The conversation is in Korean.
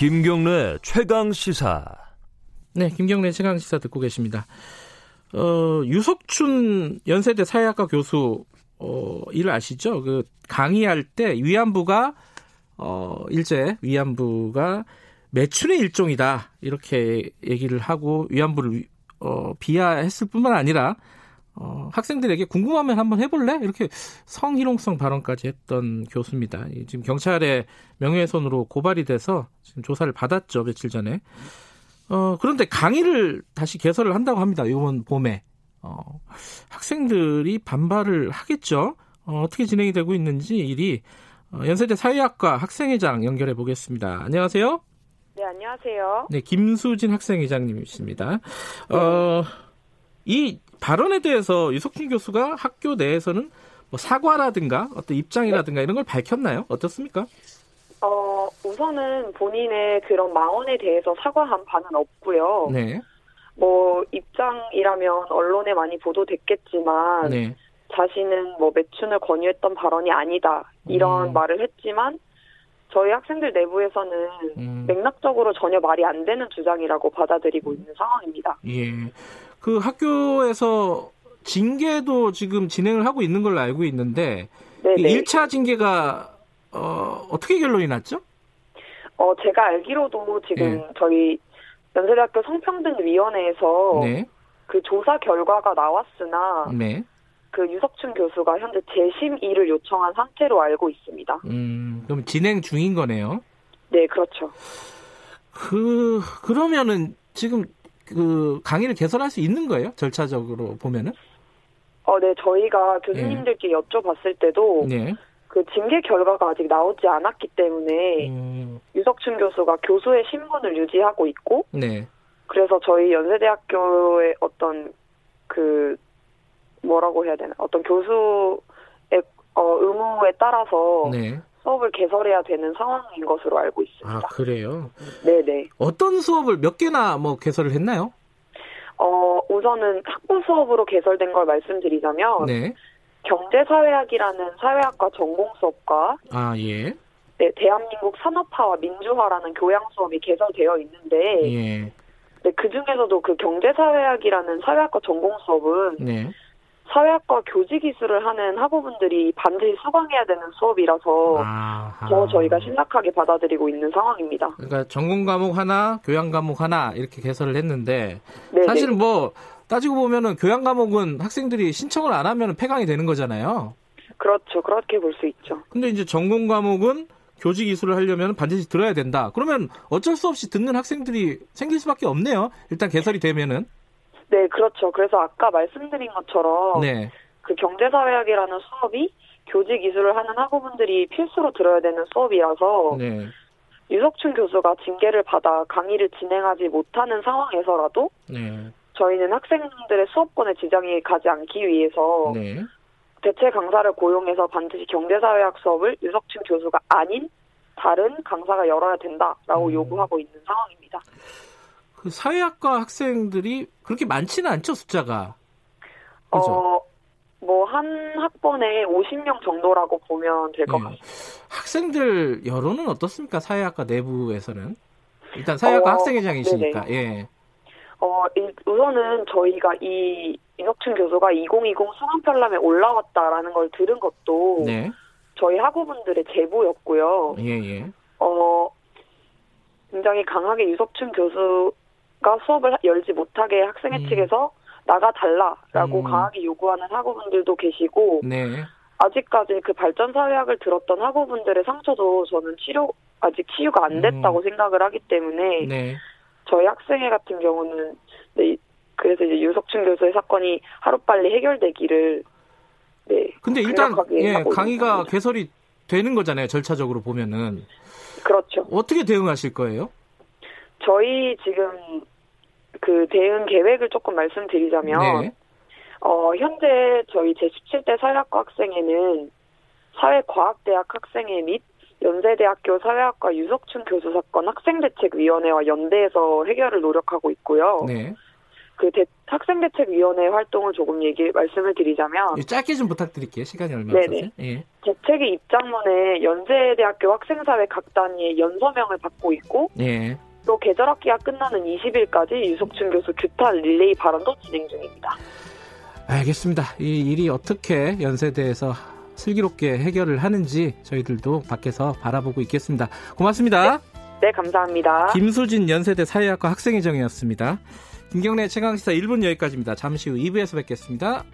김경래 최강 시사. 네, 김경래 최강 시사 듣고 계십니다. 어, 유석춘 연세대 사회학과 교수 어, 일 아시죠? 그 강의할 때 위안부가 어, 일제 위안부가 매춘의 일종이다 이렇게 얘기를 하고 위안부를 어, 비하했을 뿐만 아니라 어, 학생들에게 궁금하면 한번 해볼래? 이렇게 성희롱성 발언까지 했던 교수입니다. 지금 경찰의 명예훼손으로 고발이 돼서 지금 조사를 받았죠 며칠 전에. 어, 그런데 강의를 다시 개설을 한다고 합니다. 이번 봄에. 어, 학생들이 반발을 하겠죠. 어, 어떻게 진행이 되고 있는지 일이 어, 연세대 사회학과 학생회장 연결해 보겠습니다. 안녕하세요. 네, 안녕하세요. 네, 김수진 학생회장님이십니다. 어, 이 발언에 대해서 유석준 교수가 학교 내에서는 뭐 사과라든가 어떤 입장이라든가 이런 걸 밝혔나요? 어떻습니까? 어, 우선은 본인의 그런 망언에 대해서 사과한 바는 없고요. 네. 뭐 입장이라면 언론에 많이 보도됐겠지만 네. 자신은 뭐 매춘을 권유했던 발언이 아니다 이런 음. 말을 했지만 저희 학생들 내부에서는 음. 맥락적으로 전혀 말이 안 되는 주장이라고 받아들이고 있는 상황입니다. 예. 그 학교에서 징계도 지금 진행을 하고 있는 걸로 알고 있는데 네네. 이 1차 징계가 어, 어떻게 결론이 났죠? 어, 제가 알기로도 지금 예. 저희 연세대학교 성평등위원회에서 네. 그 조사 결과가 나왔으나 네. 그 유석춘 교수가 현재 재심의를 요청한 상태로 알고 있습니다. 음, 그럼 진행 중인 거네요. 네, 그렇죠. 그 그러면은 지금 그 강의를 개설할 수 있는 거예요? 절차적으로 보면은? 어, 네, 저희가 교수님들께 여쭤봤을 때도 네. 그 징계 결과가 아직 나오지 않았기 때문에 음, 유석춘 교수가 교수의 신분을 유지하고 있고 네. 그래서 저희 연세대학교의 어떤 그 뭐라고 해야 되나 어떤 교수의 어, 의무에 따라서 네. 수업을 개설해야 되는 상황인 것으로 알고 아, 있습니다. 그래요? 네네. 어떤 수업을 몇 개나 뭐 개설을 했나요? 어, 우선은 학부 수업으로 개설된 걸 말씀드리자면 네. 경제사회학이라는 사회학과 전공 수업과 아, 예. 네, 대한민국 산업화와 민주화라는 교양 수업이 개설되어 있는데 예. 네, 그 중에서도 그 경제사회학이라는 사회학과 전공 수업은 네. 사회학과 교직 이수를 하는 학우분들이 반드시 수강해야 되는 수업이라서 아. 더 저희가 심각하게 받아들이고 있는 상황입니다. 그러니까 전공 과목 하나, 교양 과목 하나 이렇게 개설을 했는데 네, 사실 네. 뭐 따지고 보면은 교양 과목은 학생들이 신청을 안 하면 폐강이 되는 거잖아요. 그렇죠. 그렇게 볼 수 있죠. 근데 이제 전공 과목은 교직 이수를 하려면 반드시 들어야 된다. 그러면 어쩔 수 없이 듣는 학생들이 생길 수밖에 없네요. 일단 개설이 되면은. 네, 그렇죠. 그래서 아까 말씀드린 것처럼 네. 그 경제사회학이라는 수업이 교직 이수를 하는 학우분들이 필수로 들어야 되는 수업이라서 네. 유석춘 교수가 징계를 받아 강의를 진행하지 못하는 상황에서라도 네. 저희는 학생들의 수업권에 지장이 가지 않기 위해서 네. 대체 강사를 고용해서 반드시 경제사회학 수업을 유석춘 교수가 아닌 다른 강사가 열어야 된다라고 음. 요구하고 있는 상황입니다. 그 사회학과 학생들이 그렇게 많지는 않죠, 숫자가. 그죠? 어, 뭐 한 학번에 50명 정도라고 보면 될것 예. 같습니다. 학생들 여론은 어떻습니까? 사회학과 내부에서는. 일단 사회학과 어, 학생회장이시니까. 예. 어, 일- 우선은 저희가 이 이석춘 교수가 2020 수강편람에 올라왔다라는 걸 들은 것도 네. 저희 학우분들의 제보였고요. 예, 예. 어, 굉장히 강하게 유석춘 교수가 수업을 열지 못하게 학생회 음. 측에서 나가달라라고 음. 강하게 요구하는 학우분들도 계시고 네. 아직까지 그 발전 사회학을 들었던 학우분들의 상처도 저는 치료 아직 치유가 안 됐다고 생각을 하기 때문에 음. 네. 저희 학생회 같은 경우는 네, 그래서 이제 유석춘 교수의 사건이 하루빨리 해결되기를 네 근데 일단 예, 강의가 있습니다. 개설이 되는 거잖아요. 절차적으로 보면은 그렇죠. 어떻게 대응하실 거예요? 저희 지금 그 대응 계획을 조금 말씀드리자면 네. 어, 현재 저희 제17대 사회학과 학생회는 사회과학대학 학생회 및 연세대학교 사회학과 유석춘 교수 사건 학생대책위원회와 연대해서 해결을 노력하고 있고요. 네. 그 대- 학생대책위원회 활동을 조금 얘기 말씀을 드리자면 짧게 좀 부탁드릴게요. 시간이 얼마 네네. 없어서. 예. 대책의 입장문에 연세대학교 학생사회 각 단위의 연서명을 받고 있고 예. 또 계절 학기가 끝나는 20일까지 유석춘 교수 규탄 릴레이 발언도 진행 중입니다. 알겠습니다. 이 일이 어떻게 연세대에서 슬기롭게 해결을 하는지 저희들도 밖에서 바라보고 있겠습니다. 고맙습니다. 네, 감사합니다. 김수진 연세대 사회학과 학생회장이었습니다. 김경래 최강시사 1분 여기까지입니다. 잠시 후 2부에서 뵙겠습니다.